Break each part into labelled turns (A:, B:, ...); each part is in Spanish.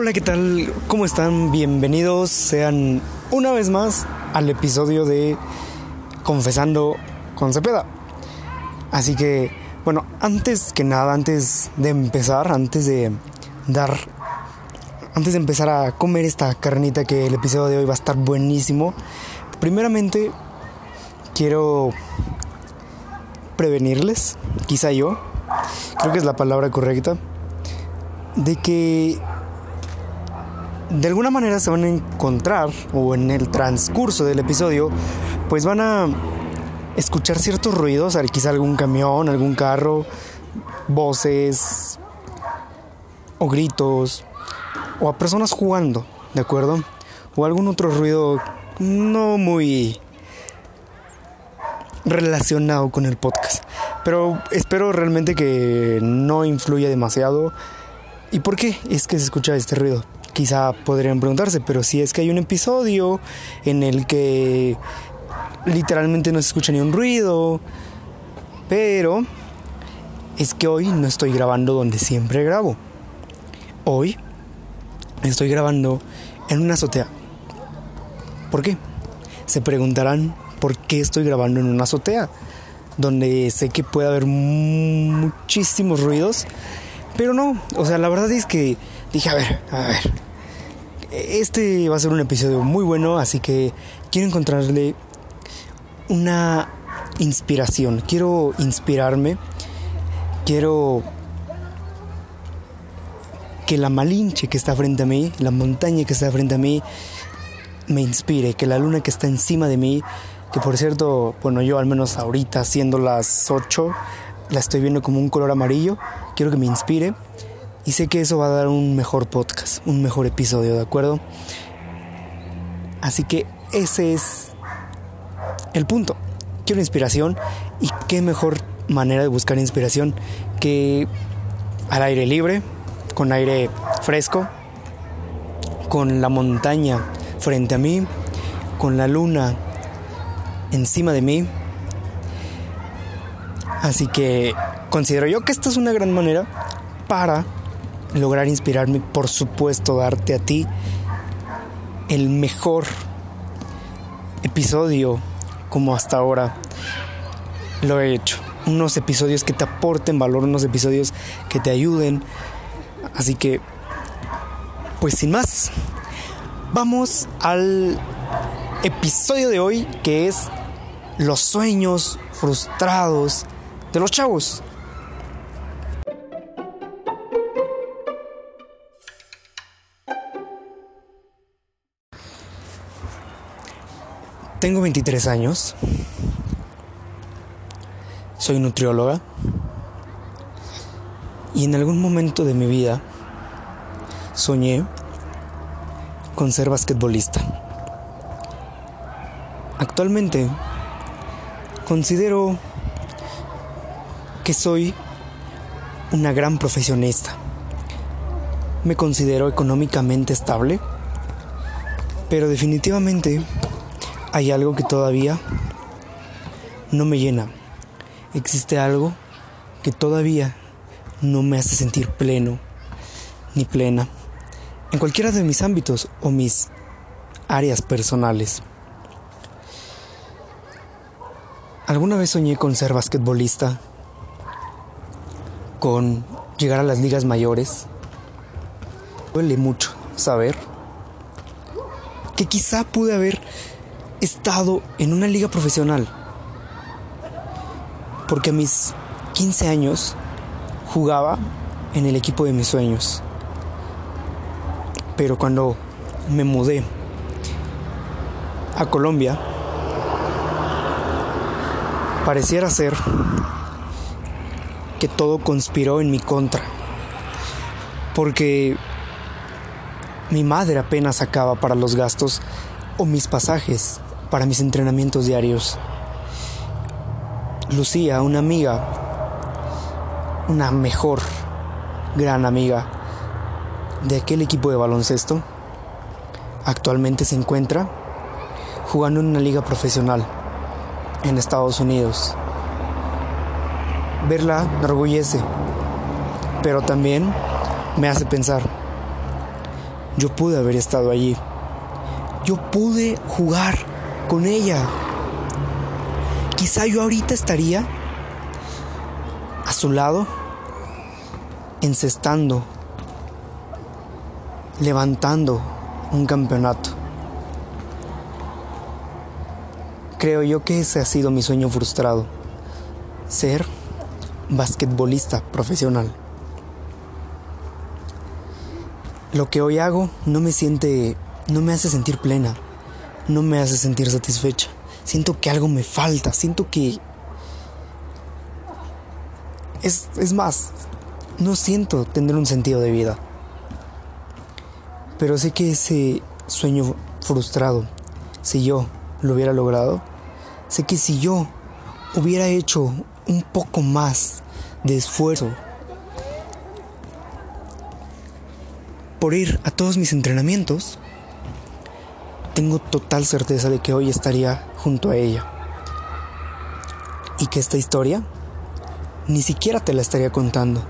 A: Hola, ¿qué tal? ¿Cómo están? Bienvenidos sean una vez más al episodio de Confesando con Cepeda. Así que, bueno, antes que nada, antes de empezar, antes de dar, antes de empezar a comer esta carnita que el episodio de hoy va a estar buenísimo, primeramente quiero prevenirles, quizá yo, creo que es la palabra correcta, de que de alguna manera se van a encontrar o en el transcurso del episodio pues van a escuchar ciertos ruidos, quizá algún camión, algún carro, voces o gritos o a personas jugando, ¿de acuerdo? O algún otro ruido no muy relacionado con el podcast. Pero espero realmente que no influya demasiado. ¿Y por qué es que se escucha este ruido? Quizá podrían preguntarse, pero si es que hay un episodio en el que literalmente no se escucha ni un ruido, pero es que hoy no estoy grabando donde siempre grabo. Hoy estoy grabando en una azotea. ¿Por qué? Se preguntarán por qué estoy grabando en una azotea, donde sé que puede haber muchísimos ruidos, pero no, o sea, la verdad es que dije, a ver, a ver, este va a ser un episodio muy bueno, así que quiero encontrarle una inspiración, quiero inspirarme, quiero que la malinche que está frente a mí, la montaña que está frente a mí, me inspire, que la luna que está encima de mí que por cierto, bueno, yo al menos ahorita, siendo las 8, la estoy viendo como un color amarillo, quiero que me inspire y sé que eso va a dar un mejor podcast, un mejor episodio, ¿de acuerdo? Así que ese es el punto. Quiero inspiración y qué mejor manera de buscar inspiración que al aire libre, con aire fresco, con la montaña frente a mí, con la luna encima de mí. Así que considero yo que esta es una gran manera para lograr inspirarme, por supuesto, darte a ti el mejor episodio como hasta ahora lo he hecho. Unos episodios que te aporten valor, unos episodios que te ayuden. Así que, pues sin más, vamos al episodio de hoy que es los sueños frustrados de los chavos. Tengo 23 años. Soy nutrióloga. Y en algún momento de mi vida soñé con ser basquetbolista. Actualmente considero que soy una gran profesionista. Me considero económicamente estable, pero definitivamente hay algo que todavía no me llena. Existe algo que todavía no me hace sentir pleno ni plena en cualquiera de mis ámbitos o mis áreas personales. Alguna vez soñé con ser basquetbolista, con llegar a las ligas mayores. Duele mucho saber que quizá pude haber estado en una liga profesional. Porque a mis 15 años jugaba en el equipo de mis sueños. Pero cuando me mudé a Colombia, Pareciera ser que todo conspiró en mi contra. Porque mi madre apenas sacaba para los gastos o mis pasajes para mis entrenamientos diarios. Lucía, una amiga, una mejor, gran amiga de aquel equipo de baloncesto, actualmente se encuentra jugando en una liga profesional en Estados Unidos. Verla me orgullece, pero también me hace pensar yo pude haber estado allí. Yo pude jugar con ella. Quizá yo ahorita estaría a su lado, encestando, levantando un campeonato. Creo yo que ese ha sido mi sueño frustrado, ser basquetbolista profesional. Lo que hoy hago no me siente, no me hace sentir plena, no me hace sentir satisfecha. Siento que algo me falta, siento que... Es, es más, no siento tener un sentido de vida. Pero sé que ese sueño frustrado, si yo lo hubiera logrado, sé que si yo hubiera hecho un poco más de esfuerzo por ir a todos mis entrenamientos, tengo total certeza de que hoy estaría junto a ella. Y que esta historia ni siquiera te la estaría contando.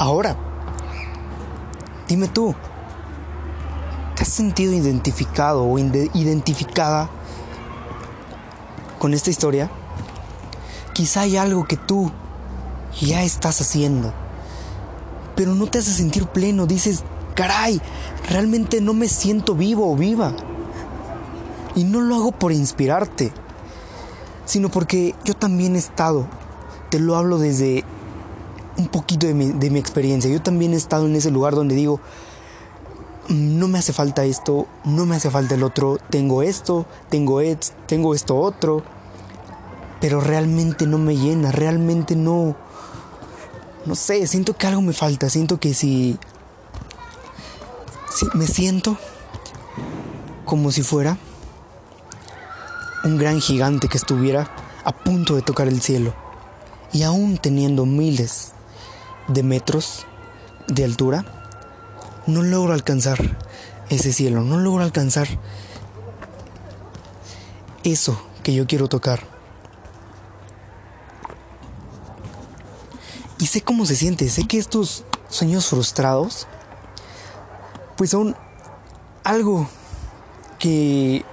A: Ahora, dime tú, ¿te has sentido identificado o identificada con esta historia? Quizá hay algo que tú ya estás haciendo, pero no te hace sentir pleno. Dices, caray, realmente no me siento vivo o viva. Y no lo hago por inspirarte, sino porque yo también he estado, te lo hablo desde un poquito de mi, experiencia, yo también he estado en ese lugar donde digo, no me hace falta esto, no me hace falta el otro, tengo esto, tengo, tengo esto otro, pero realmente no me llena, realmente no, no sé, siento que algo me falta, siento que si, me siento como si fuera un gran gigante que estuviera a punto de tocar el cielo y aún teniendo miles de metros de altura, no logro alcanzar ese cielo, no logro alcanzar eso que yo quiero tocar. Y sé cómo se siente, sé que estos sueños frustrados, pues son algo que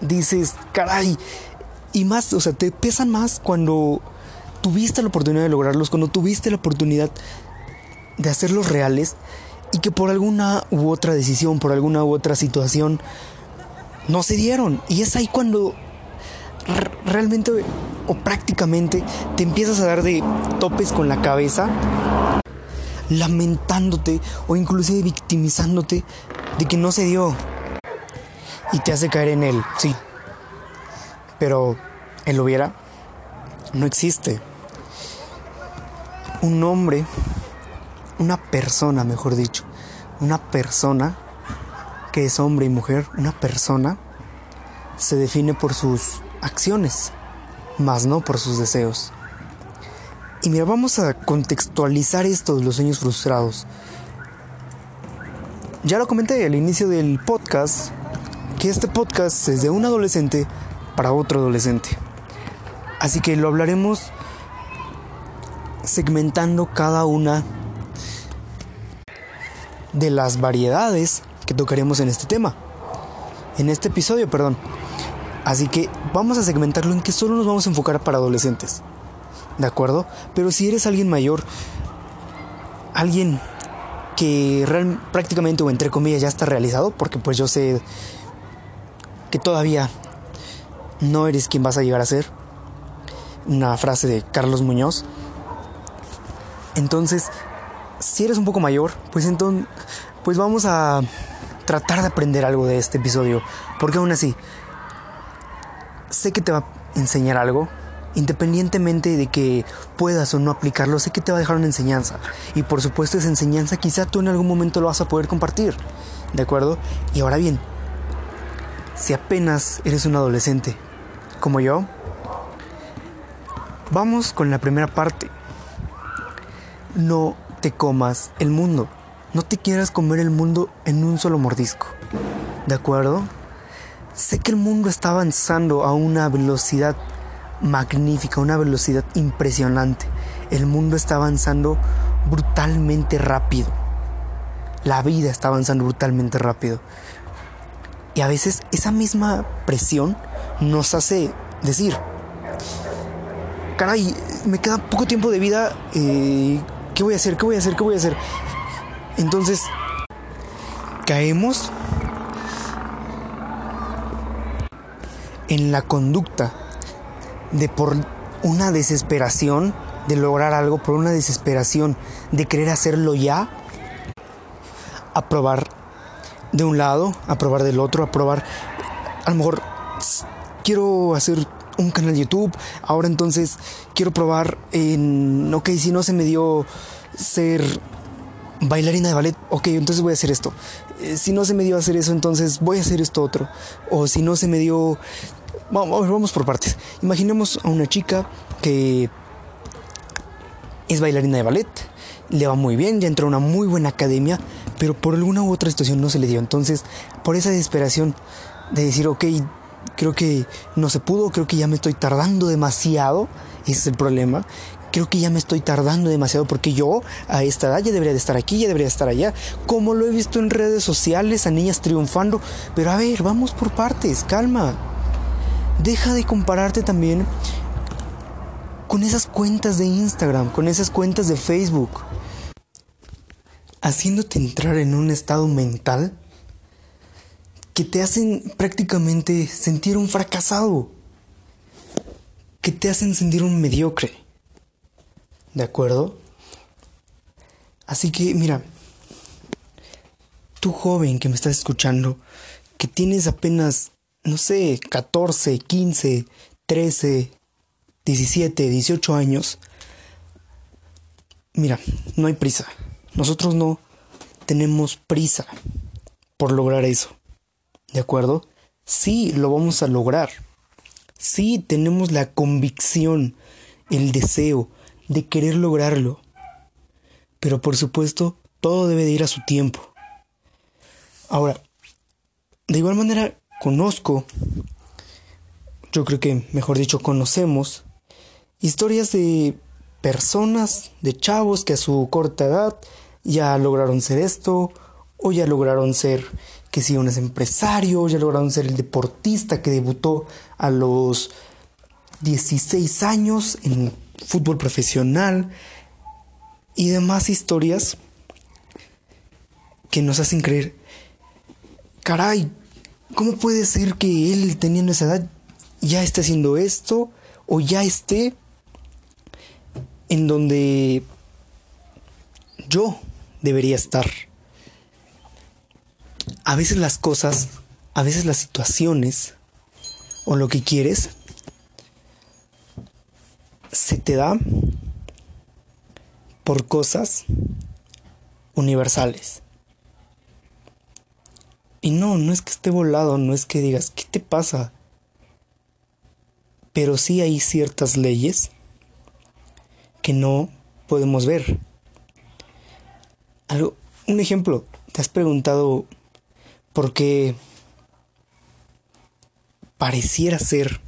A: dices, caray, y más, o sea, te pesan más cuando tuviste la oportunidad de lograrlos, cuando tuviste la oportunidad de hacerlos reales y que por alguna u otra decisión, por alguna u otra situación, no se dieron. Y es ahí cuando realmente o prácticamente te empiezas a dar de topes con la cabeza, lamentándote o inclusive victimizándote de que no se dio. Y te hace caer en él, sí. Pero él hubiera no existe. Un hombre, una persona, mejor dicho, una persona que es hombre y mujer, una persona se define por sus acciones, más no por sus deseos. Y mira, vamos a contextualizar esto de los sueños frustrados. Ya lo comenté al inicio del podcast, que este podcast es de un adolescente para otro adolescente. Así que lo hablaremos segmentando cada una de las variedades que tocaremos en este tema. En este episodio, perdón. Así que vamos a segmentarlo en que solo nos vamos a enfocar para adolescentes. ¿De acuerdo? Pero si eres alguien mayor, alguien que real, prácticamente o entre comillas ya está realizado, porque pues yo sé que todavía no eres quien vas a llegar a ser, una frase de Carlos Muñoz. Entonces, si eres un poco mayor, pues entonces, pues vamos a tratar de aprender algo de este episodio, porque aún así, sé que te va a enseñar algo, independientemente de que puedas o no aplicarlo, sé que te va a dejar una enseñanza. Y por supuesto esa enseñanza quizá tú en algún momento lo vas a poder compartir. ¿De acuerdo? Y ahora bien, si apenas eres un adolescente, como yo, Vamos con la primera parte. No te comas el mundo. No te quieras comer el mundo en un solo mordisco. ¿De acuerdo? Sé que el mundo está avanzando a una velocidad magnífica, una velocidad impresionante. el mundo está avanzando brutalmente rápido. La vida está avanzando brutalmente rápido. Y a veces esa misma presión nos hace decir, caray, me queda poco tiempo de vida, eh, ¿qué voy a hacer? ¿Qué voy a hacer? ¿Qué voy a hacer? Entonces, caemos en la conducta de por una desesperación de lograr algo, por una desesperación de querer hacerlo ya, aprobar de un lado, aprobar del otro, aprobar, a lo mejor quiero hacer un canal YouTube, ahora entonces quiero probar en, ok, si no se me dio ser bailarina de ballet, ok, entonces voy a hacer esto. Eh, si no se me dio hacer eso, entonces voy a hacer esto otro. O si no se me dio... Vamos, vamos por partes. Imaginemos a una chica que es bailarina de ballet, le va muy bien, ya entró a una muy buena academia, pero por alguna u otra situación no se le dio. Entonces, por esa desesperación de decir, ok, creo que no se pudo, creo que ya me estoy tardando demasiado, ese es el problema. Creo que ya me estoy tardando demasiado porque yo a esta edad ya debería de estar aquí, ya debería de estar allá. Como lo he visto en redes sociales, a niñas triunfando. Pero a ver, vamos por partes, calma. Deja de compararte también con esas cuentas de Instagram, con esas cuentas de Facebook. Haciéndote entrar en un estado mental que te hacen prácticamente sentir un fracasado, que te hacen sentir un mediocre. ¿De acuerdo? Así que mira, tú joven que me estás escuchando, que tienes apenas, no sé, 14, 15, 13, 17, 18 años, mira, no hay prisa. Nosotros no tenemos prisa por lograr eso. ¿De acuerdo? Sí, lo vamos a lograr. Sí, tenemos la convicción, el deseo de querer lograrlo. Pero por supuesto, todo debe de ir a su tiempo. Ahora, de igual manera, conozco, yo creo que, mejor dicho, conocemos historias de personas, de chavos que a su corta edad ya lograron ser esto o ya lograron ser que si uno es empresario, ya lograron ser el deportista que debutó a los 16 años en fútbol profesional y demás historias que nos hacen creer, caray, ¿cómo puede ser que él teniendo esa edad ya esté haciendo esto o ya esté en donde yo debería estar? a veces las cosas, a veces las situaciones o lo que quieres se te da por cosas universales. Y no, no es que esté volado, no es que digas, ¿qué te pasa? Pero sí hay ciertas leyes que no podemos ver. Algo, un ejemplo, ¿te has preguntado porque pareciera ser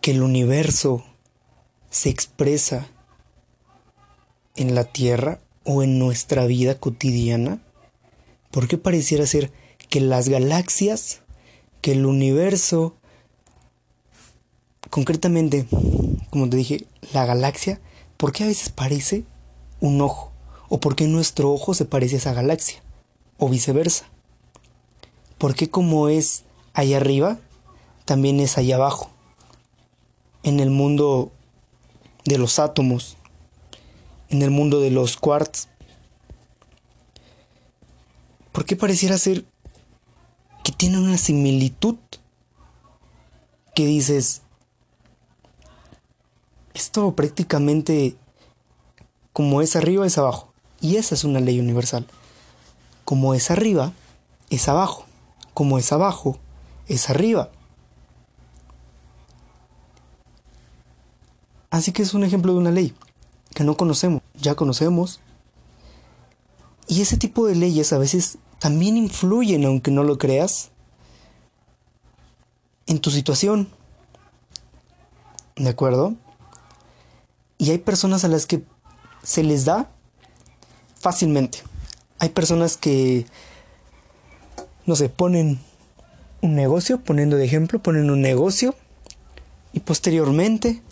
A: que el universo se expresa en la Tierra o en nuestra vida cotidiana? ¿Por qué pareciera ser que las galaxias, que el universo, concretamente, como te dije, la galaxia, ¿por qué a veces parece un ojo? ¿O por qué nuestro ojo se parece a esa galaxia? o viceversa. Porque como es allá arriba, también es allá abajo. En el mundo de los átomos, en el mundo de los quarks. ¿Por qué pareciera ser que tiene una similitud que dices, esto prácticamente como es arriba es abajo. Y esa es una ley universal. Como es arriba, es abajo. Como es abajo, es arriba. Así que es un ejemplo de una ley que no conocemos, ya conocemos. Y ese tipo de leyes a veces también influyen, aunque no lo creas, en tu situación. ¿De acuerdo? Y hay personas a las que se les da fácilmente. Hay personas que, no sé, ponen un negocio, poniendo de ejemplo, ponen un negocio y posteriormente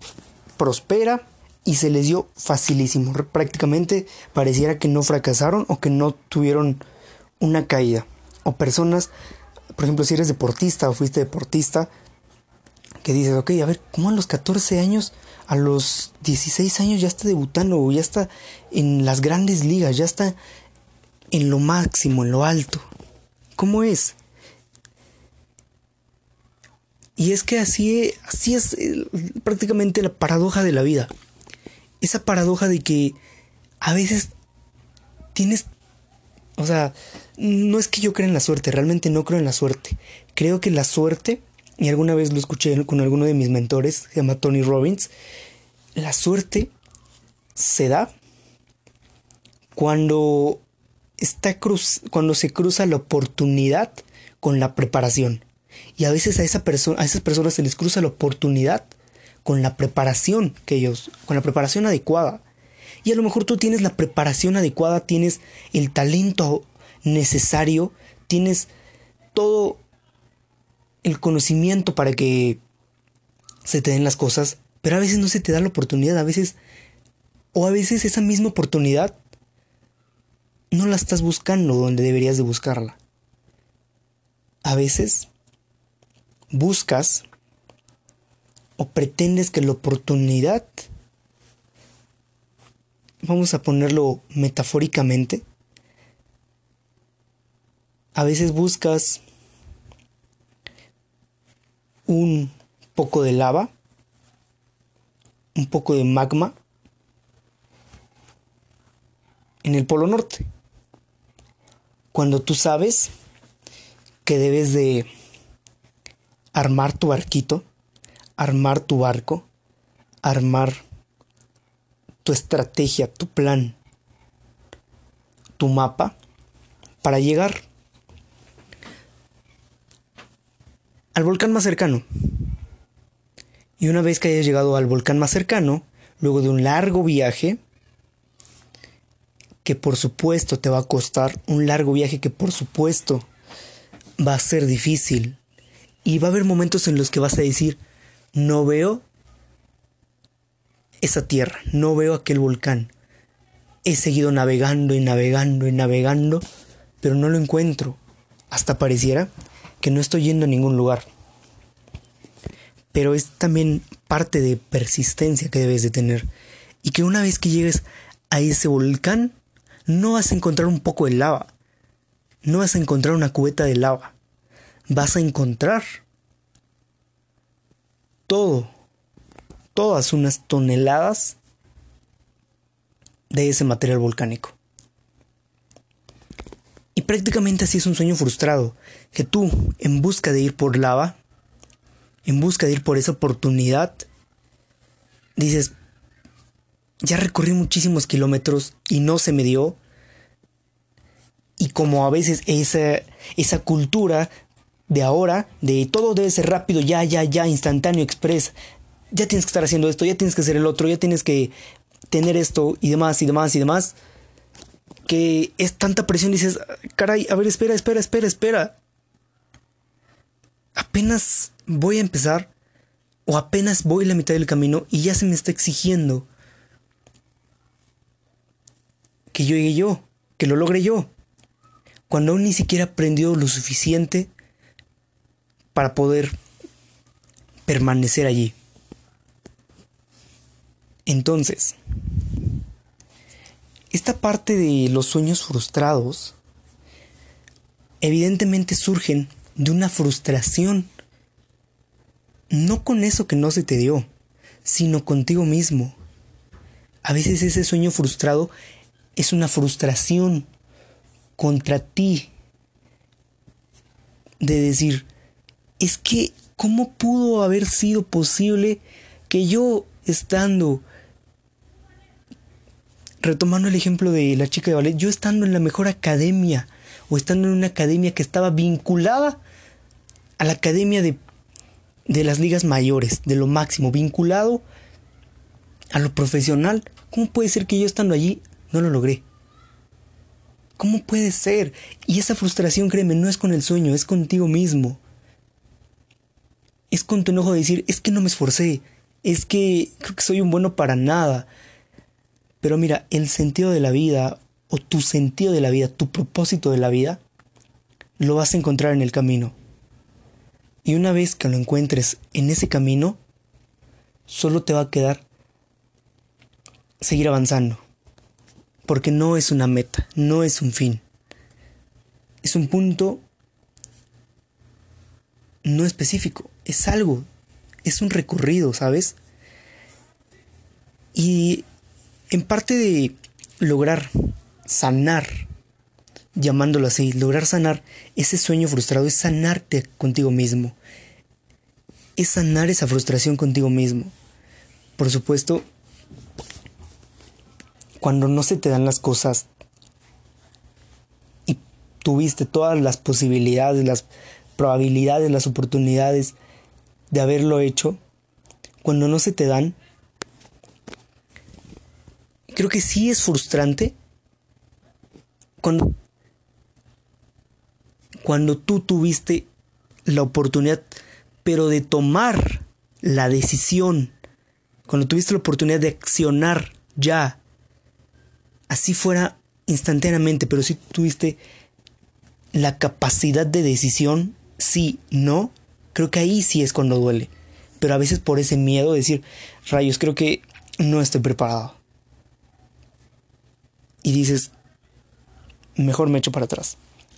A: prospera y se les dio facilísimo. Prácticamente pareciera que no fracasaron o que no tuvieron una caída. O personas, por ejemplo, si eres deportista o fuiste deportista, que dices, ok, a ver, ¿cómo a los 14 años, a los 16 años ya está debutando o ya está en las grandes ligas, ya está en lo máximo, en lo alto? ¿Cómo es? Y es que así, así es eh, prácticamente la paradoja de la vida. Esa paradoja de que a veces tienes... O sea, no es que yo crea en la suerte, realmente no creo en la suerte. Creo que la suerte, y alguna vez lo escuché con alguno de mis mentores, se llama Tony Robbins, la suerte se da cuando está cruz, cuando se cruza la oportunidad con la preparación. Y a veces a, esa persona, a esas personas se les cruza la oportunidad con la preparación que ellos, con la preparación adecuada. Y a lo mejor tú tienes la preparación adecuada, tienes el talento necesario, tienes todo el conocimiento para que se te den las cosas, pero a veces no se te da la oportunidad, a veces, o a veces esa misma oportunidad no la estás buscando donde deberías de buscarla. A veces buscas o pretendes que la oportunidad, vamos a ponerlo metafóricamente, a veces buscas un poco de lava, un poco de magma en el Polo Norte. Cuando tú sabes que debes de armar tu barquito, armar tu barco, armar tu estrategia, tu plan, tu mapa para llegar al volcán más cercano. Y una vez que hayas llegado al volcán más cercano, luego de un largo viaje, que por supuesto te va a costar, un largo viaje que por supuesto va a ser difícil, y va a haber momentos en los que vas a decir, no veo esa tierra, no veo aquel volcán. He seguido navegando y navegando y navegando, pero no lo encuentro. Hasta pareciera que no estoy yendo a ningún lugar. Pero es también parte de persistencia que debes de tener. Y que una vez que llegues a ese volcán, no vas a encontrar un poco de lava. No vas a encontrar una cubeta de lava vas a encontrar todo, todas unas toneladas de ese material volcánico. Y prácticamente así es un sueño frustrado, que tú, en busca de ir por lava, en busca de ir por esa oportunidad, dices, ya recorrí muchísimos kilómetros y no se me dio. Y como a veces esa, esa cultura de ahora, de todo debe ser rápido, ya, ya, ya, instantáneo, express. Ya tienes que estar haciendo esto, ya tienes que hacer el otro, ya tienes que tener esto y demás y demás y demás. Que es tanta presión, dices, caray, a ver, espera, espera, espera, espera. Apenas voy a empezar o apenas voy a la mitad del camino y ya se me está exigiendo que yo llegue yo, que lo logre yo. Cuando aún ni siquiera aprendió lo suficiente para poder permanecer allí. Entonces, esta parte de los sueños frustrados evidentemente surgen de una frustración, no con eso que no se te dio, sino contigo mismo. A veces ese sueño frustrado es una frustración contra ti, de decir, es que, ¿cómo pudo haber sido posible que yo estando, retomando el ejemplo de la chica de ballet, yo estando en la mejor academia, o estando en una academia que estaba vinculada a la academia de, de las ligas mayores, de lo máximo, vinculado a lo profesional, ¿cómo puede ser que yo estando allí no lo logré? ¿Cómo puede ser? Y esa frustración, créeme, no es con el sueño, es contigo mismo. Es con tu enojo de decir, es que no me esforcé, es que creo que soy un bueno para nada. Pero mira, el sentido de la vida, o tu sentido de la vida, tu propósito de la vida, lo vas a encontrar en el camino. Y una vez que lo encuentres en ese camino, solo te va a quedar seguir avanzando. Porque no es una meta, no es un fin. Es un punto no específico, es algo, es un recorrido, ¿sabes? Y en parte de lograr sanar, llamándolo así, lograr sanar ese sueño frustrado, es sanarte contigo mismo, es sanar esa frustración contigo mismo. Por supuesto, cuando no se te dan las cosas y tuviste todas las posibilidades, las probabilidades, las oportunidades de haberlo hecho, cuando no se te dan, creo que sí es frustrante cuando, cuando tú tuviste la oportunidad, pero de tomar la decisión, cuando tuviste la oportunidad de accionar ya así fuera instantáneamente, pero si tuviste la capacidad de decisión, sí, no, creo que ahí sí es cuando duele. Pero a veces por ese miedo de decir, rayos, creo que no estoy preparado. Y dices, mejor me echo para atrás.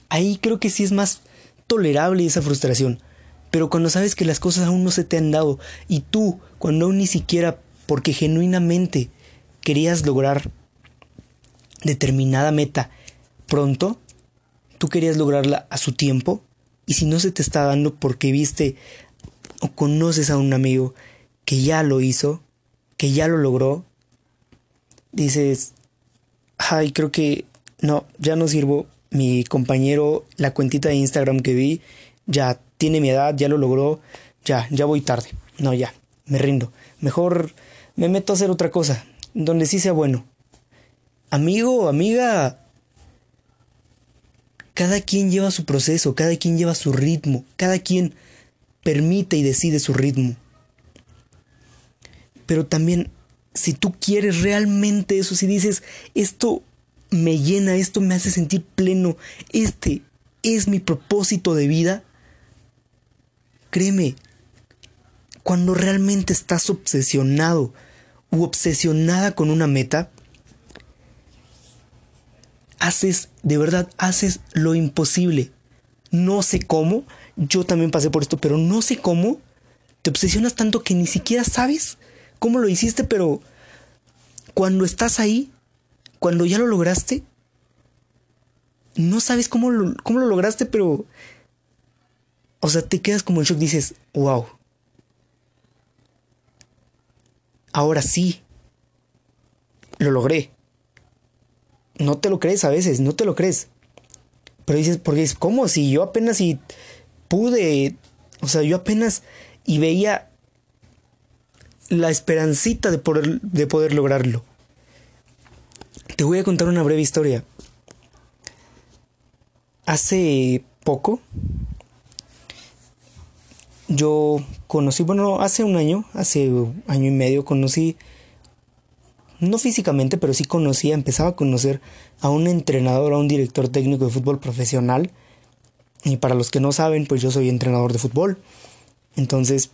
A: Ahí creo que sí es más tolerable esa frustración. Pero cuando sabes que las cosas aún no se te han dado y tú, cuando aún ni siquiera porque genuinamente querías lograr determinada meta pronto, tú querías lograrla a su tiempo y si no se te está dando porque viste o conoces a un amigo que ya lo hizo, que ya lo logró, dices, ay, creo que no, ya no sirvo. Mi compañero, la cuentita de Instagram que vi, ya tiene mi edad, ya lo logró, ya, ya voy tarde. No, ya, me rindo. Mejor me meto a hacer otra cosa, donde sí sea bueno amigo amiga, cada quien lleva su proceso, cada quien lleva su ritmo, cada quien permite y decide su ritmo. Pero también, si tú quieres realmente eso, si dices, esto me llena, esto me hace sentir pleno, este es mi propósito de vida, créeme, cuando realmente estás obsesionado u obsesionada con una meta, haces, de verdad, haces lo imposible. No sé cómo, yo también pasé por esto, pero no sé cómo. Te obsesionas tanto que ni siquiera sabes cómo lo hiciste, pero cuando estás ahí, cuando ya lo lograste, no sabes cómo lo, cómo lo lograste, pero... O sea, te quedas como en shock, dices, wow. Ahora sí, lo logré no te lo crees a veces, no te lo crees. Pero dices, porque es como si yo apenas y pude, o sea, yo apenas y veía la esperancita de poder, de poder lograrlo. Te voy a contar una breve historia. Hace poco yo conocí, bueno, hace un año, hace año y medio conocí no físicamente, pero sí conocía, empezaba a conocer a un entrenador, a un director técnico de fútbol profesional. Y para los que no saben, pues yo soy entrenador de fútbol. Entonces,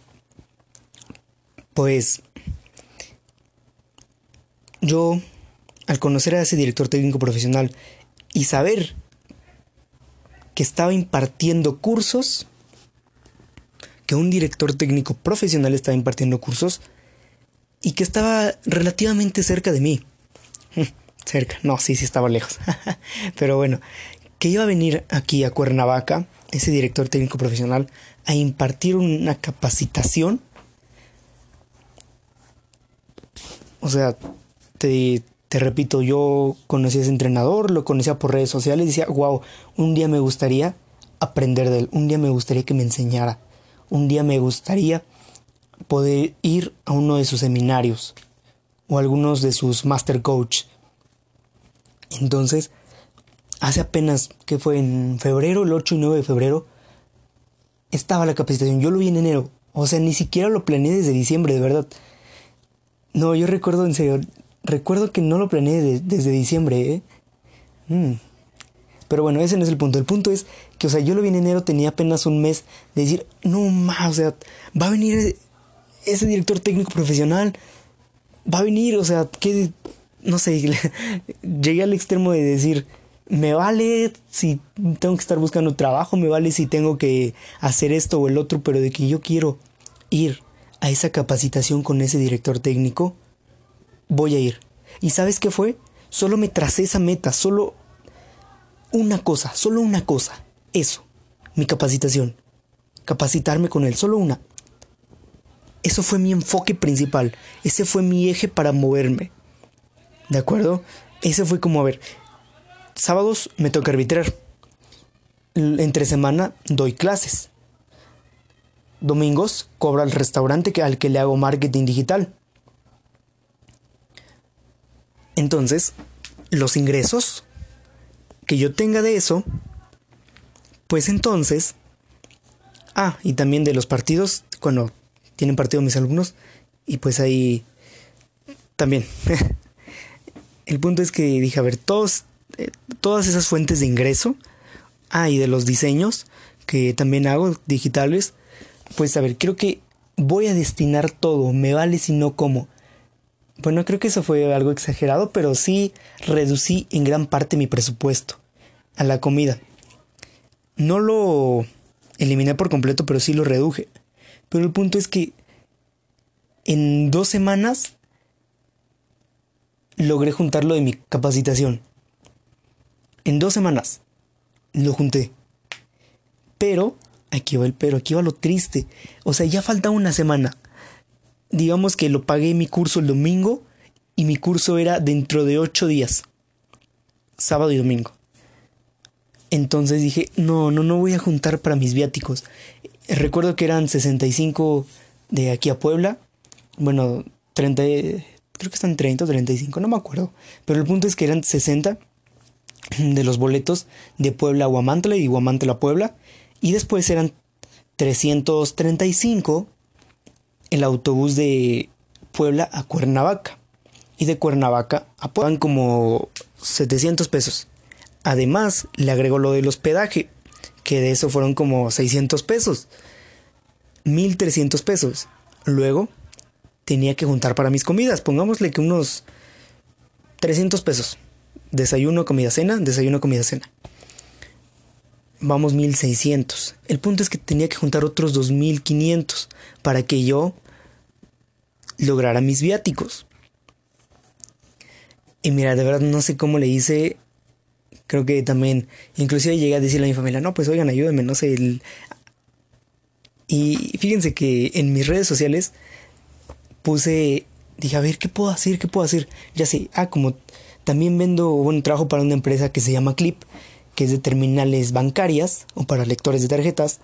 A: pues yo, al conocer a ese director técnico profesional y saber que estaba impartiendo cursos, que un director técnico profesional estaba impartiendo cursos, y que estaba relativamente cerca de mí. cerca, no, sí, sí estaba lejos. Pero bueno, que iba a venir aquí a Cuernavaca, ese director técnico profesional, a impartir una capacitación. O sea, te, te repito, yo conocí a ese entrenador, lo conocía por redes sociales y decía, wow, un día me gustaría aprender de él, un día me gustaría que me enseñara, un día me gustaría poder ir a uno de sus seminarios. o algunos de sus master coach. Entonces, hace apenas, que fue en febrero, el 8 y 9 de febrero, estaba la capacitación. Yo lo vi en enero. O sea, ni siquiera lo planeé desde diciembre, de verdad. No, yo recuerdo en serio, recuerdo que no lo planeé desde diciembre, ¿eh? Mm. Pero bueno, ese no es el punto. El punto es que, o sea, yo lo vi en enero, tenía apenas un mes de decir, no más, o sea, va a venir ese director técnico profesional, va a venir, o sea, que, no sé, llegué al extremo de decir, me vale si tengo que estar buscando trabajo, me vale si tengo que hacer esto o el otro, pero de que yo quiero ir a esa capacitación con ese director técnico, voy a ir. ¿Y sabes qué fue? Solo me tracé esa meta, solo una cosa, solo una cosa. Eso, mi capacitación. Capacitarme con él, solo una. Eso fue mi enfoque principal. Ese fue mi eje para moverme. ¿De acuerdo? Ese fue como, a ver, sábados me toca arbitrar. Entre semana doy clases. Domingos cobro al restaurante al que le hago marketing digital. Entonces, los ingresos que yo tenga de eso, pues entonces... Ah, y también de los partidos, cuando tienen partido mis alumnos, y pues ahí también. El punto es que dije, a ver, todos, eh, todas esas fuentes de ingreso, ah, y de los diseños que también hago digitales, pues a ver, creo que voy a destinar todo, me vale si no como. Bueno, creo que eso fue algo exagerado, pero sí reducí en gran parte mi presupuesto a la comida. No lo eliminé por completo, pero sí lo reduje. Pero el punto es que en dos semanas logré juntarlo de mi capacitación. En dos semanas lo junté. Pero, aquí va el pero, aquí va lo triste. O sea, ya falta una semana digamos que lo pagué mi curso el domingo y mi curso era dentro de ocho días, sábado y domingo. Entonces dije, no, no, no voy a juntar para mis viáticos. Recuerdo que eran 65 de aquí a Puebla. Bueno, 30, creo que están 30 o 35, no me acuerdo. Pero el punto es que eran 60 de los boletos de Puebla a Huamantla y Huamantla a Puebla. Y después eran 335 el autobús de Puebla a Cuernavaca. Y de Cuernavaca a Puebla como 700 pesos. Además, le agregó lo del hospedaje, que de eso fueron como 600 pesos. 1300 pesos. Luego, tenía que juntar para mis comidas. Pongámosle que unos 300 pesos. Desayuno, comida, cena, desayuno, comida, cena. Vamos 1600. El punto es que tenía que juntar otros 2500 para que yo lograr a mis viáticos. Y mira, de verdad no sé cómo le hice. Creo que también, inclusive llegué a decirle a mi familia, no, pues oigan, ayúdenme, no sé. El... Y fíjense que en mis redes sociales puse, dije, a ver, ¿qué puedo hacer? ¿Qué puedo hacer? Ya sé, ah, como también vendo, bueno, trabajo para una empresa que se llama Clip, que es de terminales bancarias o para lectores de tarjetas.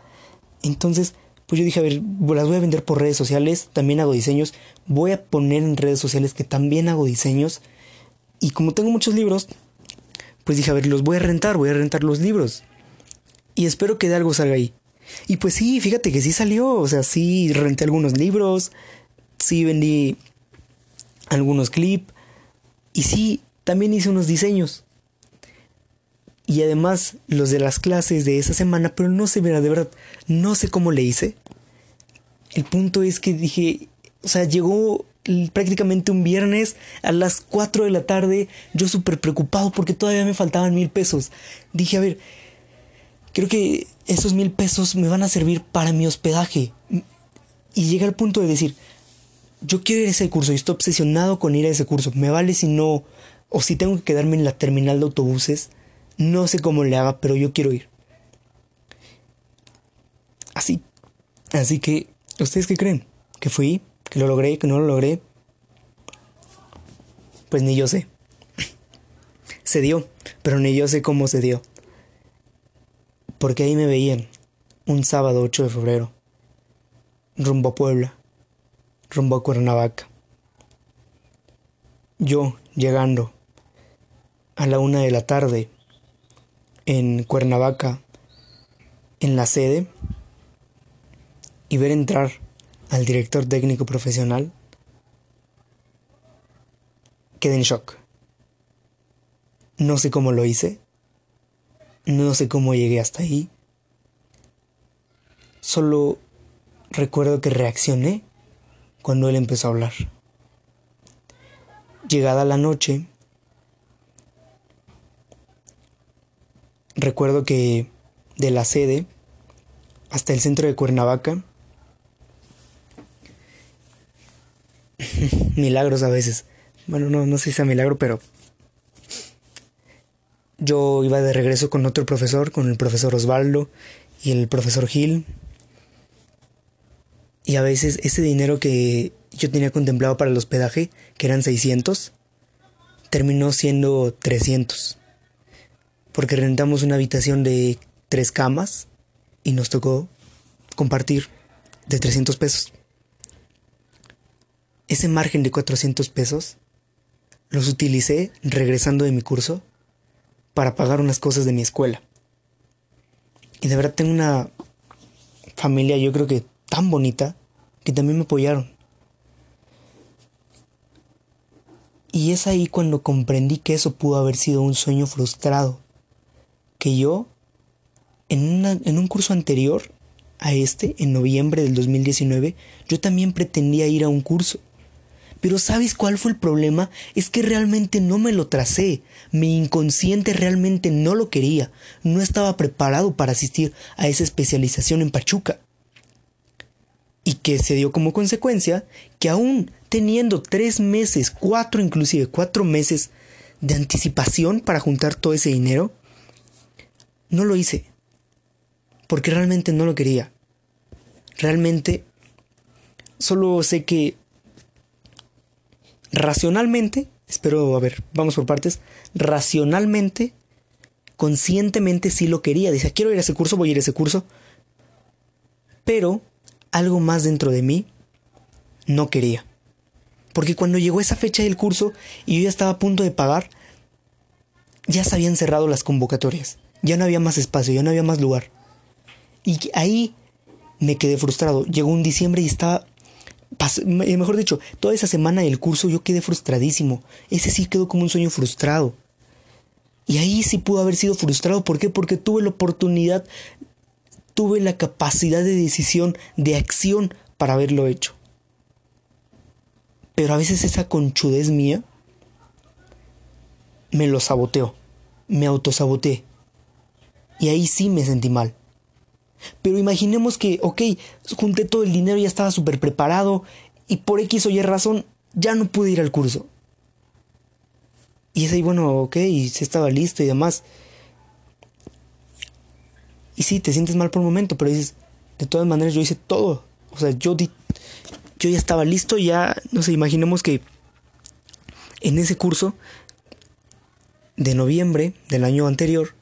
A: Entonces, pues yo dije, a ver, las voy a vender por redes sociales, también hago diseños, voy a poner en redes sociales que también hago diseños. Y como tengo muchos libros, pues dije, a ver, los voy a rentar, voy a rentar los libros. Y espero que de algo salga ahí. Y pues sí, fíjate que sí salió, o sea, sí renté algunos libros, sí vendí algunos clips, y sí, también hice unos diseños y además los de las clases de esa semana, pero no mira, de verdad, no sé cómo le hice. El punto es que dije, o sea, llegó prácticamente un viernes a las 4 de la tarde, yo súper preocupado porque todavía me faltaban mil pesos. Dije, a ver, creo que esos mil pesos me van a servir para mi hospedaje. Y llega al punto de decir, yo quiero ir a ese curso y estoy obsesionado con ir a ese curso. Me vale si no, o si tengo que quedarme en la terminal de autobuses no sé cómo le haga, pero yo quiero ir. Así. Así que, ¿ustedes qué creen? ¿Que fui? ¿Que lo logré? ¿Que no lo logré? Pues ni yo sé. se dio, pero ni yo sé cómo se dio. Porque ahí me veían, un sábado 8 de febrero, rumbo a Puebla, rumbo a Cuernavaca. yo llegando a la una de la tarde en Cuernavaca, en la sede, y ver entrar al director técnico profesional, quedé en shock. No sé cómo lo hice, no sé cómo llegué hasta ahí, solo recuerdo que reaccioné cuando él empezó a hablar. Llegada la noche, recuerdo que de la sede hasta el centro de Cuernavaca, milagros a veces. Bueno, no, no sé si sea milagro, pero yo iba de regreso con otro profesor, con el profesor Osvaldo y el profesor Gil. Y a veces ese dinero que yo tenía contemplado para el hospedaje, que eran 600, terminó siendo 300. Porque rentamos una habitación de tres camas y nos tocó compartir de 300 pesos. Ese margen de 400 pesos los utilicé regresando de mi curso para pagar unas cosas de mi escuela. Y de verdad tengo una familia yo creo que tan bonita que también me apoyaron. Y es ahí cuando comprendí que eso pudo haber sido un sueño frustrado. Que yo, en, en un curso anterior a este, en noviembre del 2019, yo también pretendía ir a un curso. Pero ¿sabes cuál fue el problema? Es que realmente no me lo tracé. Mi inconsciente realmente no lo quería. No estaba preparado para asistir a esa especialización en Pachuca. Y que se dio como consecuencia que aún teniendo tres meses, cuatro inclusive, cuatro meses de anticipación para juntar todo ese dinero, no lo hice. Porque realmente no lo quería. Realmente solo sé que racionalmente, espero, a ver, vamos por partes, racionalmente, conscientemente sí lo quería. Dice, quiero ir a ese curso, voy a ir a ese curso. Pero algo más dentro de mí no quería. Porque cuando llegó esa fecha del curso y yo ya estaba a punto de pagar, ya se habían cerrado las convocatorias. Ya no había más espacio, ya no había más lugar. Y ahí me quedé frustrado. Llegó un diciembre y estaba... Mejor dicho, toda esa semana del curso yo quedé frustradísimo. Ese sí quedó como un sueño frustrado. Y ahí sí pudo haber sido frustrado. ¿Por qué? Porque tuve la oportunidad, tuve la capacidad de decisión, de acción para haberlo hecho. Pero a veces esa conchudez mía me lo saboteó, me autosaboteé. Y ahí sí me sentí mal. Pero imaginemos que, ok, junté todo el dinero, ya estaba súper preparado y por X o Y razón ya no pude ir al curso. Y es ahí, bueno, ok, se estaba listo y demás. Y sí, te sientes mal por un momento, pero dices, de todas maneras yo hice todo. O sea, yo di yo ya estaba listo, ya, no sé, imaginemos que en ese curso de noviembre del año anterior,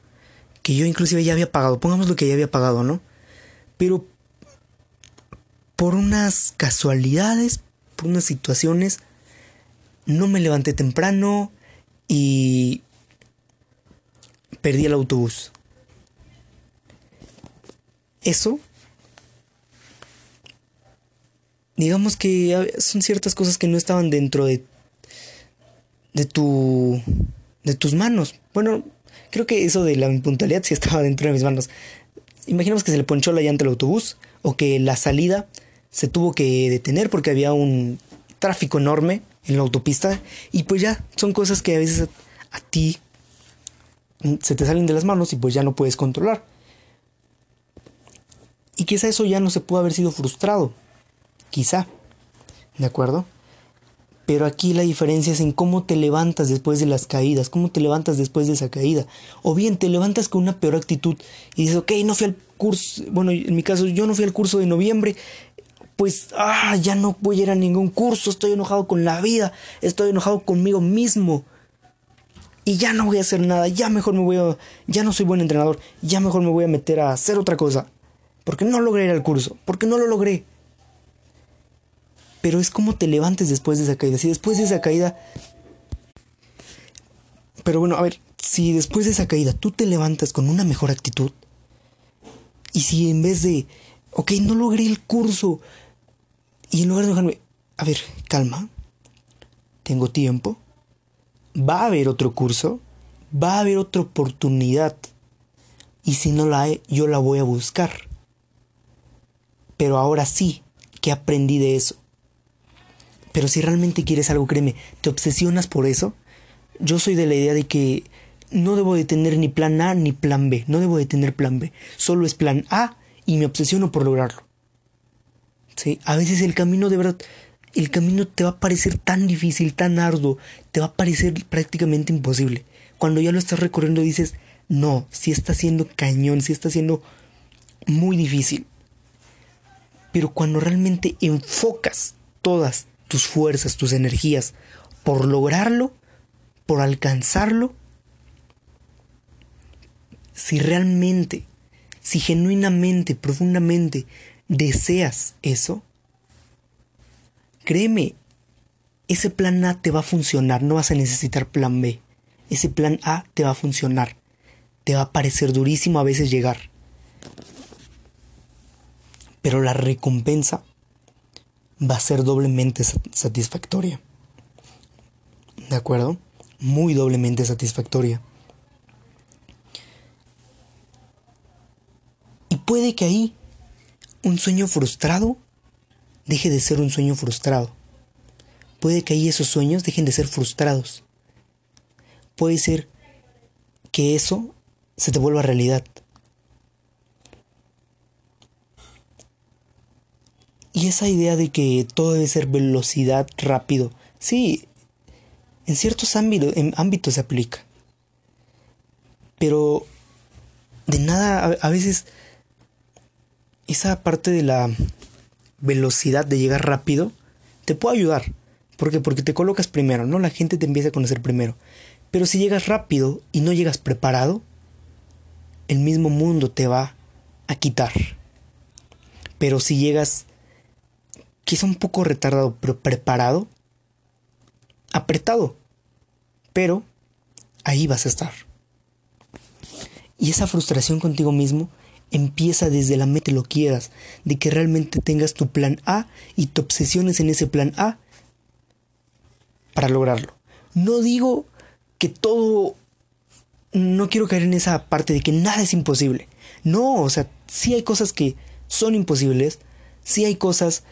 A: que yo inclusive ya había pagado, pongamos lo que ya había pagado, ¿no? Pero por unas casualidades, por unas situaciones, no me levanté temprano y perdí el autobús. Eso digamos que son ciertas cosas que no estaban dentro de de tu de tus manos. Bueno, creo que eso de la impuntualidad sí estaba dentro de mis manos. Imaginemos que se le ponchó la llanta al autobús o que la salida se tuvo que detener porque había un tráfico enorme en la autopista y pues ya son cosas que a veces a, a ti se te salen de las manos y pues ya no puedes controlar. Y quizá eso ya no se pudo haber sido frustrado quizá. ¿De acuerdo? Pero aquí la diferencia es en cómo te levantas después de las caídas, cómo te levantas después de esa caída. O bien te levantas con una peor actitud y dices, ok, no fui al curso, bueno, en mi caso yo no fui al curso de noviembre, pues, ah, ya no voy a ir a ningún curso, estoy enojado con la vida, estoy enojado conmigo mismo. Y ya no voy a hacer nada, ya mejor me voy a, ya no soy buen entrenador, ya mejor me voy a meter a hacer otra cosa. Porque no logré ir al curso, porque no lo logré pero es como te levantes después de esa caída. Si después de esa caída Pero bueno, a ver, si después de esa caída tú te levantas con una mejor actitud, y si en vez de, ok, no logré el curso, y en lugar de dejarme, a ver, calma, tengo tiempo, va a haber otro curso, va a haber otra oportunidad, y si no la hay, yo la voy a buscar. Pero ahora sí, que aprendí de eso. Pero si realmente quieres algo, créeme, te obsesionas por eso. Yo soy de la idea de que no debo de tener ni plan A ni plan B, no debo de tener plan B, solo es plan A y me obsesiono por lograrlo. ¿Sí? A veces el camino de verdad, el camino te va a parecer tan difícil, tan arduo, te va a parecer prácticamente imposible. Cuando ya lo estás recorriendo dices, no, si está siendo cañón, si está siendo muy difícil. Pero cuando realmente enfocas todas tus fuerzas, tus energías por lograrlo, por alcanzarlo, si realmente, si genuinamente, profundamente deseas eso, créeme, ese plan A te va a funcionar, no vas a necesitar plan B. Ese plan A te va a funcionar. Te va a parecer durísimo a veces llegar. Pero la recompensa va a ser doblemente satisfactoria. ¿De acuerdo? Muy doblemente satisfactoria. Y puede que ahí un sueño frustrado deje de ser un sueño frustrado. Puede que ahí esos sueños dejen de ser frustrados. Puede ser que eso se te vuelva realidad. Y esa idea de que todo debe ser velocidad, rápido, sí, en ciertos ámbitos, en ámbitos se aplica. Pero de nada, a, veces esa parte de la velocidad de llegar rápido te puede ayudar. ¿Por qué? Porque te colocas primero, ¿no? La gente te empieza a conocer primero. Pero si llegas rápido y no llegas preparado, el mismo mundo te va a quitar. Pero si llegas quizá un poco retardado, pero preparado, apretado, pero ahí vas a estar. Y esa frustración contigo mismo empieza desde la meta lo quieras, de que realmente tengas tu plan A y te obsesiones en ese plan A para lograrlo. No digo que todo... No quiero caer en esa parte de que nada es imposible. No, o sea, sí hay cosas que son imposibles, sí hay cosas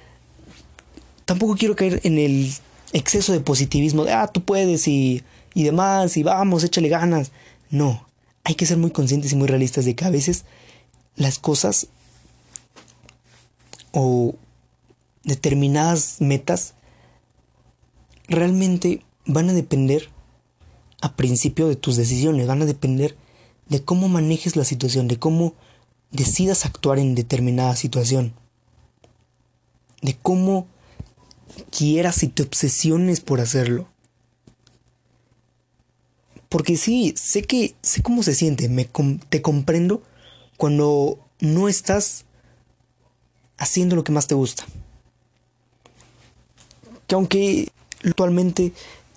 A: tampoco quiero caer en el exceso de positivismo de, ah, tú puedes y, y demás, y vamos, échale ganas. No, hay que ser muy conscientes y muy realistas de que a veces las cosas o determinadas metas realmente van a depender a principio de tus decisiones, van a depender de cómo manejes la situación, de cómo decidas actuar en determinada situación, de cómo quieras y te obsesiones por hacerlo. Porque sí, sé que sé cómo se siente, me te comprendo cuando no estás haciendo lo que más te gusta. Que aunque actualmente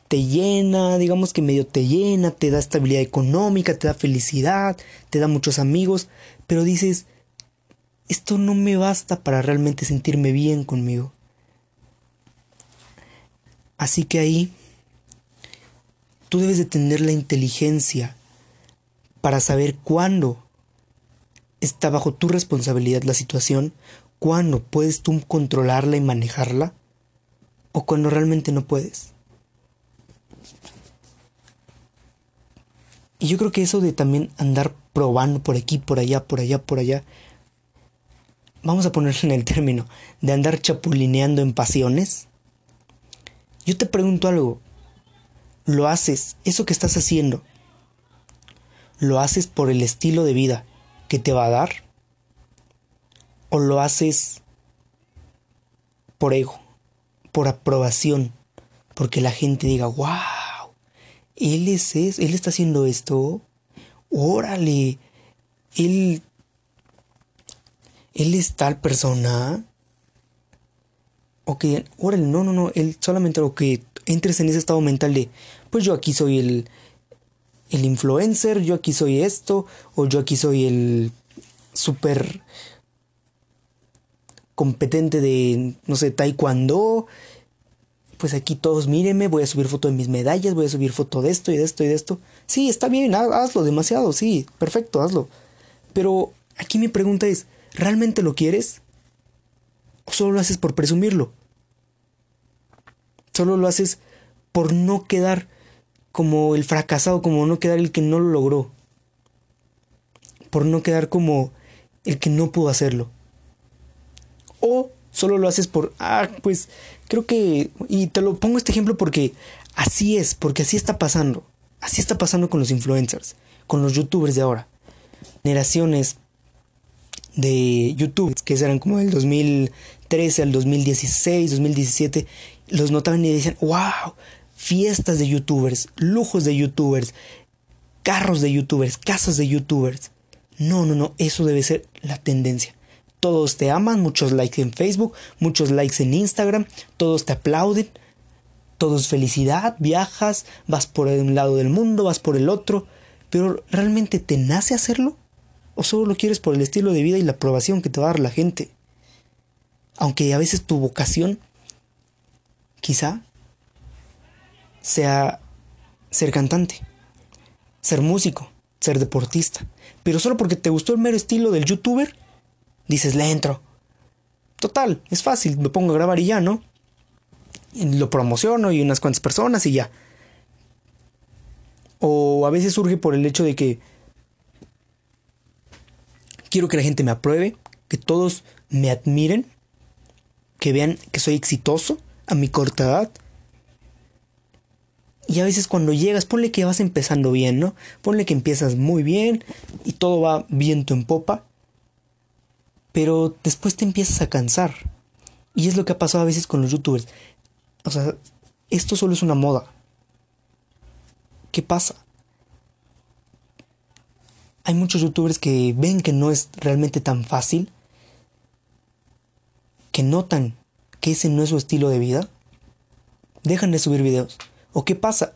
A: te llena, digamos que medio te llena, te da estabilidad económica, te da felicidad, te da muchos amigos, pero dices, esto no me basta para realmente sentirme bien conmigo. Así que ahí tú debes de tener la inteligencia para saber cuándo está bajo tu responsabilidad la situación, cuándo puedes tú controlarla y manejarla, o cuando realmente no puedes. Y yo creo que eso de también andar probando por aquí, por allá, por allá, por allá, vamos a ponerlo en el término, de andar chapulineando en pasiones, yo te pregunto algo. ¿Lo haces, eso que estás haciendo, lo haces por el estilo de vida que te va a dar? ¿O lo haces por ego, por aprobación, porque la gente diga, wow, él es, él está haciendo esto, órale, él, él es tal persona, o que, no, no, no, él solamente lo que entres en ese estado mental de, pues yo aquí soy el, el influencer, yo aquí soy esto, o yo aquí soy el súper competente de, no sé, taekwondo. Pues aquí todos mírenme, voy a subir foto de mis medallas, voy a subir foto de esto y de esto y de esto. Sí, está bien, hazlo demasiado, sí, perfecto, hazlo. Pero aquí mi pregunta es, ¿realmente lo quieres? ¿O solo lo haces por presumirlo? Solo lo haces por no quedar como el fracasado, como no quedar el que no lo logró. Por no quedar como el que no pudo hacerlo. O solo lo haces por, ah, pues creo que, y te lo pongo este ejemplo porque así es, porque así está pasando. Así está pasando con los influencers, con los youtubers de ahora. Generaciones de YouTube, que eran como del 2013 al 2016, 2017, los notaban y decían, wow, fiestas de youtubers, lujos de youtubers, carros de youtubers, casas de youtubers. No, no, no, eso debe ser la tendencia. Todos te aman, muchos likes en Facebook, muchos likes en Instagram, todos te aplauden, todos felicidad, viajas, vas por un lado del mundo, vas por el otro, pero ¿realmente te nace hacerlo? ¿O solo lo quieres por el estilo de vida y la aprobación que te va a dar la gente? Aunque a veces tu vocación, quizá, sea ser cantante, ser músico, ser deportista. Pero solo porque te gustó el mero estilo del youtuber, dices, le entro. Total, es fácil, me pongo a grabar y ya, ¿no? lo promociono y unas cuantas personas y ya. O a veces surge por el hecho de que quiero que la gente me apruebe, que todos me admiren, que vean que soy exitoso a mi corta edad y a veces cuando llegas, ponle que vas empezando bien, ¿no? Ponle que empiezas muy bien y todo va viento en popa. Pero después te empiezas a cansar. Y es lo que ha pasado a veces con los youtubers. O sea, esto solo es una moda. ¿Qué pasa? Hay muchos youtubers que ven que no es realmente tan fácil, que notan que ese no es su estilo de vida, dejan de subir videos. ¿O qué pasa?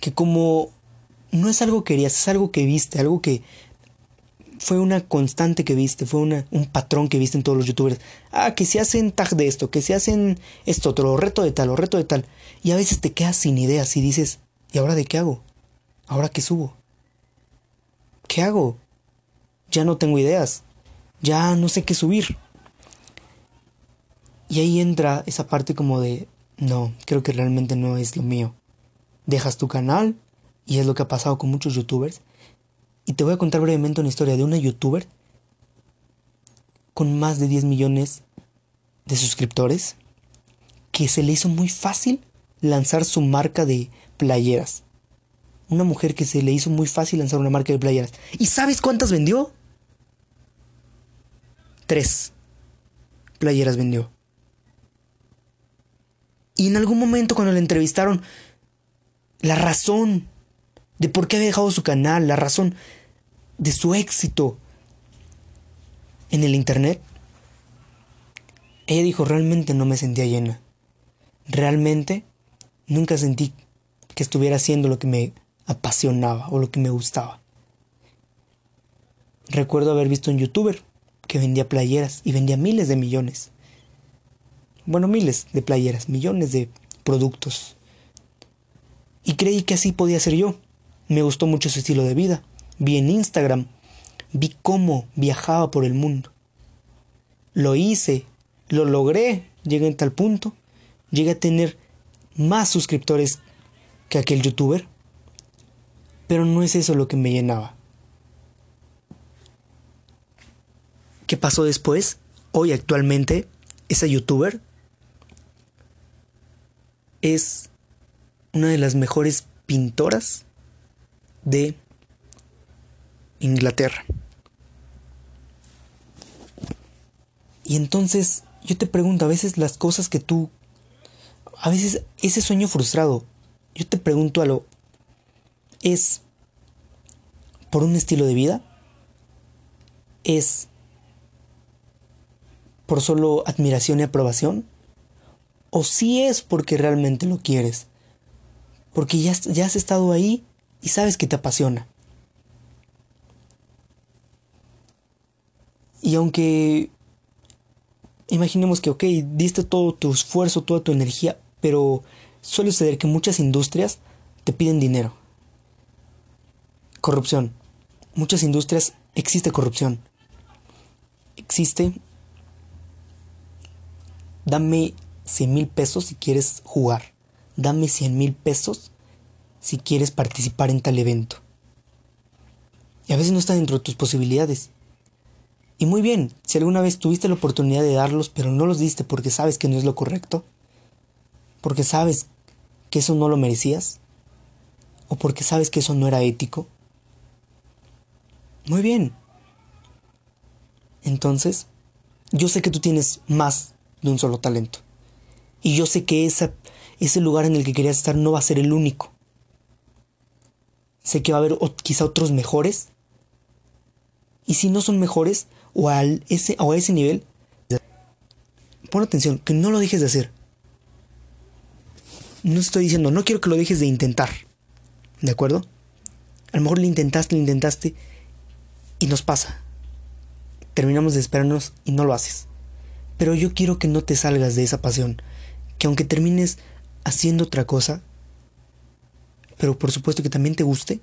A: Que como no es algo que querías, es algo que viste, algo que fue una constante que viste, fue una, un patrón que viste en todos los youtubers. Ah, que se hacen tag de esto, que se hacen esto otro, reto de tal, o reto de tal. Y a veces te quedas sin ideas y dices, ¿y ahora de qué hago? ¿Ahora qué subo? ¿Qué hago? Ya no tengo ideas. Ya no sé qué subir. Y ahí entra esa parte como de, no, creo que realmente no es lo mío dejas tu canal, y es lo que ha pasado con muchos youtubers. Y te voy a contar brevemente una historia de una youtuber con más de 10 millones de suscriptores que se le hizo muy fácil lanzar su marca de playeras. Una mujer que se le hizo muy fácil lanzar una marca de playeras. ¿Y sabes cuántas vendió? Tres playeras vendió. Y en algún momento cuando la entrevistaron, la razón de por qué había dejado su canal, la razón de su éxito en el Internet. Ella dijo, realmente no me sentía llena. Realmente nunca sentí que estuviera haciendo lo que me apasionaba o lo que me gustaba. Recuerdo haber visto un youtuber que vendía playeras y vendía miles de millones. Bueno, miles de playeras, millones de productos y creí que así podía ser yo. Me gustó mucho su estilo de vida. Vi en Instagram, vi cómo viajaba por el mundo. Lo hice, lo logré, llegué en tal punto, llegué a tener más suscriptores que aquel youtuber. Pero no es eso lo que me llenaba. ¿Qué pasó después? Hoy actualmente, esa youtuber es una de las mejores pintoras de Inglaterra. Y entonces yo te pregunto, a veces las cosas que tú, a veces ese sueño frustrado, yo te pregunto a lo, ¿es por un estilo de vida? ¿Es por solo admiración y aprobación? ¿O si es porque realmente lo quieres? Porque ya, ya has estado ahí y sabes que te apasiona. Y aunque imaginemos que, ok, diste todo tu esfuerzo, toda tu energía, pero suele suceder que muchas industrias te piden dinero. Corrupción. Muchas industrias existe corrupción. Existe. Dame 100 mil pesos si quieres jugar. Dame 100 mil pesos si quieres participar en tal evento. Y a veces no está dentro de tus posibilidades. Y muy bien, si alguna vez tuviste la oportunidad de darlos, pero no los diste porque sabes que no es lo correcto, porque sabes que eso no lo merecías, o porque sabes que eso no era ético, muy bien. Entonces, yo sé que tú tienes más de un solo talento. Y yo sé que esa, ese lugar en el que querías estar no va a ser el único. Sé que va a haber quizá otros mejores. Y si no son mejores, o, al ese, o a ese nivel, pon atención, que no lo dejes de hacer. No estoy diciendo, no quiero que lo dejes de intentar. ¿De acuerdo? A lo mejor lo intentaste, lo intentaste y nos pasa. Terminamos de esperarnos y no lo haces. Pero yo quiero que no te salgas de esa pasión. Que aunque termines haciendo otra cosa, pero por supuesto que también te guste,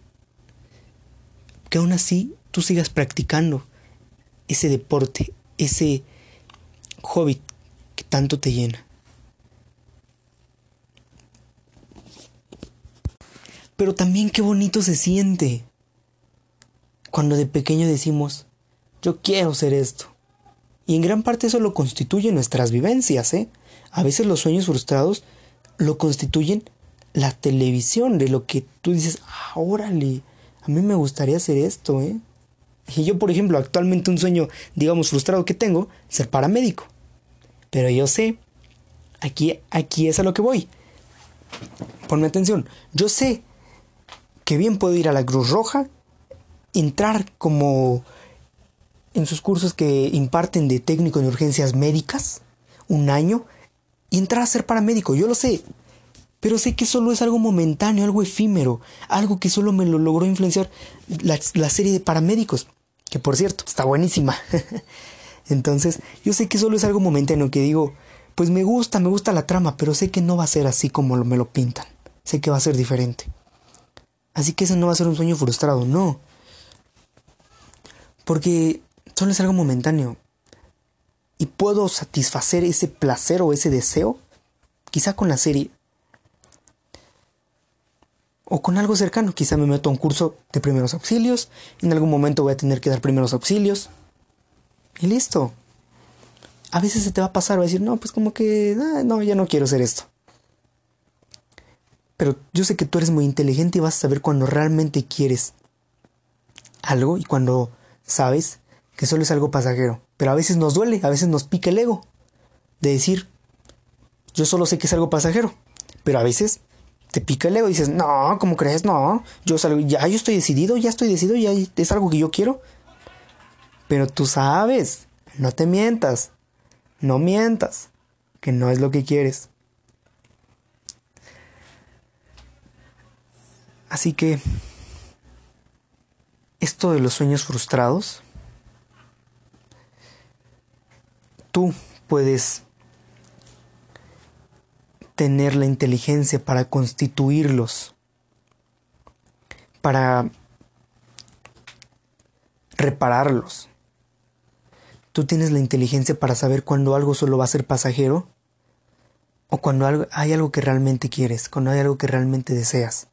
A: que aún así tú sigas practicando ese deporte, ese hobby que tanto te llena. Pero también qué bonito se siente cuando de pequeño decimos, yo quiero ser esto. Y en gran parte eso lo constituye nuestras vivencias, ¿eh? A veces los sueños frustrados lo constituyen la televisión, de lo que tú dices, ah, órale, a mí me gustaría hacer esto, ¿eh? Y yo, por ejemplo, actualmente un sueño, digamos, frustrado que tengo, ser paramédico. Pero yo sé, aquí, aquí es a lo que voy. Ponme atención, yo sé que bien puedo ir a la Cruz Roja, entrar como en sus cursos que imparten de técnico en urgencias médicas, un año, y entrar a ser paramédico, yo lo sé, pero sé que solo es algo momentáneo, algo efímero, algo que solo me lo logró influenciar la, la serie de paramédicos, que por cierto, está buenísima. Entonces, yo sé que solo es algo momentáneo, que digo, pues me gusta, me gusta la trama, pero sé que no va a ser así como me lo pintan, sé que va a ser diferente. Así que ese no va a ser un sueño frustrado, no. Porque solo es algo momentáneo. Y puedo satisfacer ese placer o ese deseo, quizá con la serie, o con algo cercano. Quizá me meto a un curso de primeros auxilios. En algún momento voy a tener que dar primeros auxilios. Y listo. A veces se te va a pasar, va a decir, no, pues como que, ah, no, ya no quiero hacer esto. Pero yo sé que tú eres muy inteligente y vas a saber cuando realmente quieres algo y cuando sabes que solo es algo pasajero. Pero a veces nos duele, a veces nos pica el ego de decir, yo solo sé que es algo pasajero. Pero a veces te pica el ego y dices, no, ¿cómo crees? No, yo salgo, ya yo estoy decidido, ya estoy decidido, ya es algo que yo quiero. Pero tú sabes, no te mientas, no mientas, que no es lo que quieres. Así que, esto de los sueños frustrados, tú puedes tener la inteligencia para constituirlos, para repararlos. Tú tienes la inteligencia para saber cuando algo solo va a ser pasajero o cuando hay algo que realmente quieres, cuando hay algo que realmente deseas.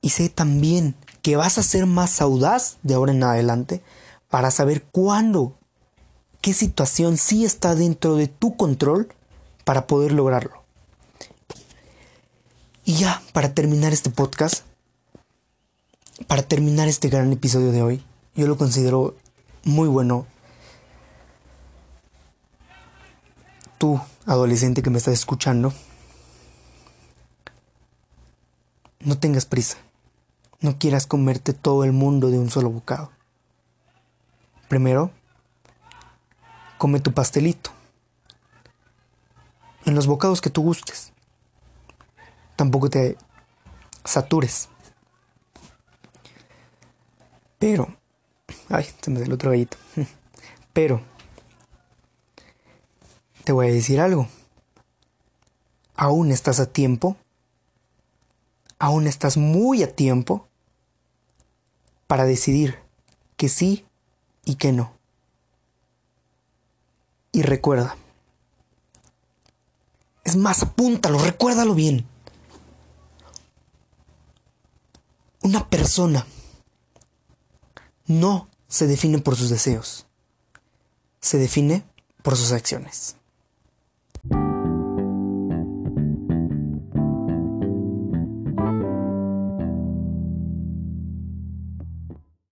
A: Y sé también que vas a ser más audaz de ahora en adelante para saber cuándo, qué situación sí está dentro de tu control para poder lograrlo. Y ya, para terminar este podcast, para terminar este gran episodio de hoy, yo lo considero muy bueno. Tú, adolescente que me estás escuchando, no tengas prisa. No quieras comerte todo el mundo de un solo bocado. Primero, come tu pastelito en los bocados que tú gustes. Tampoco te satures. Pero, ay, se me el otro gallito. Pero, te voy a decir algo. Aún estás a tiempo. Aún estás muy a tiempo para decidir que sí y que no. Y recuerda. Es más, apúntalo, recuérdalo bien. Una persona no se define por sus deseos, se define por sus acciones.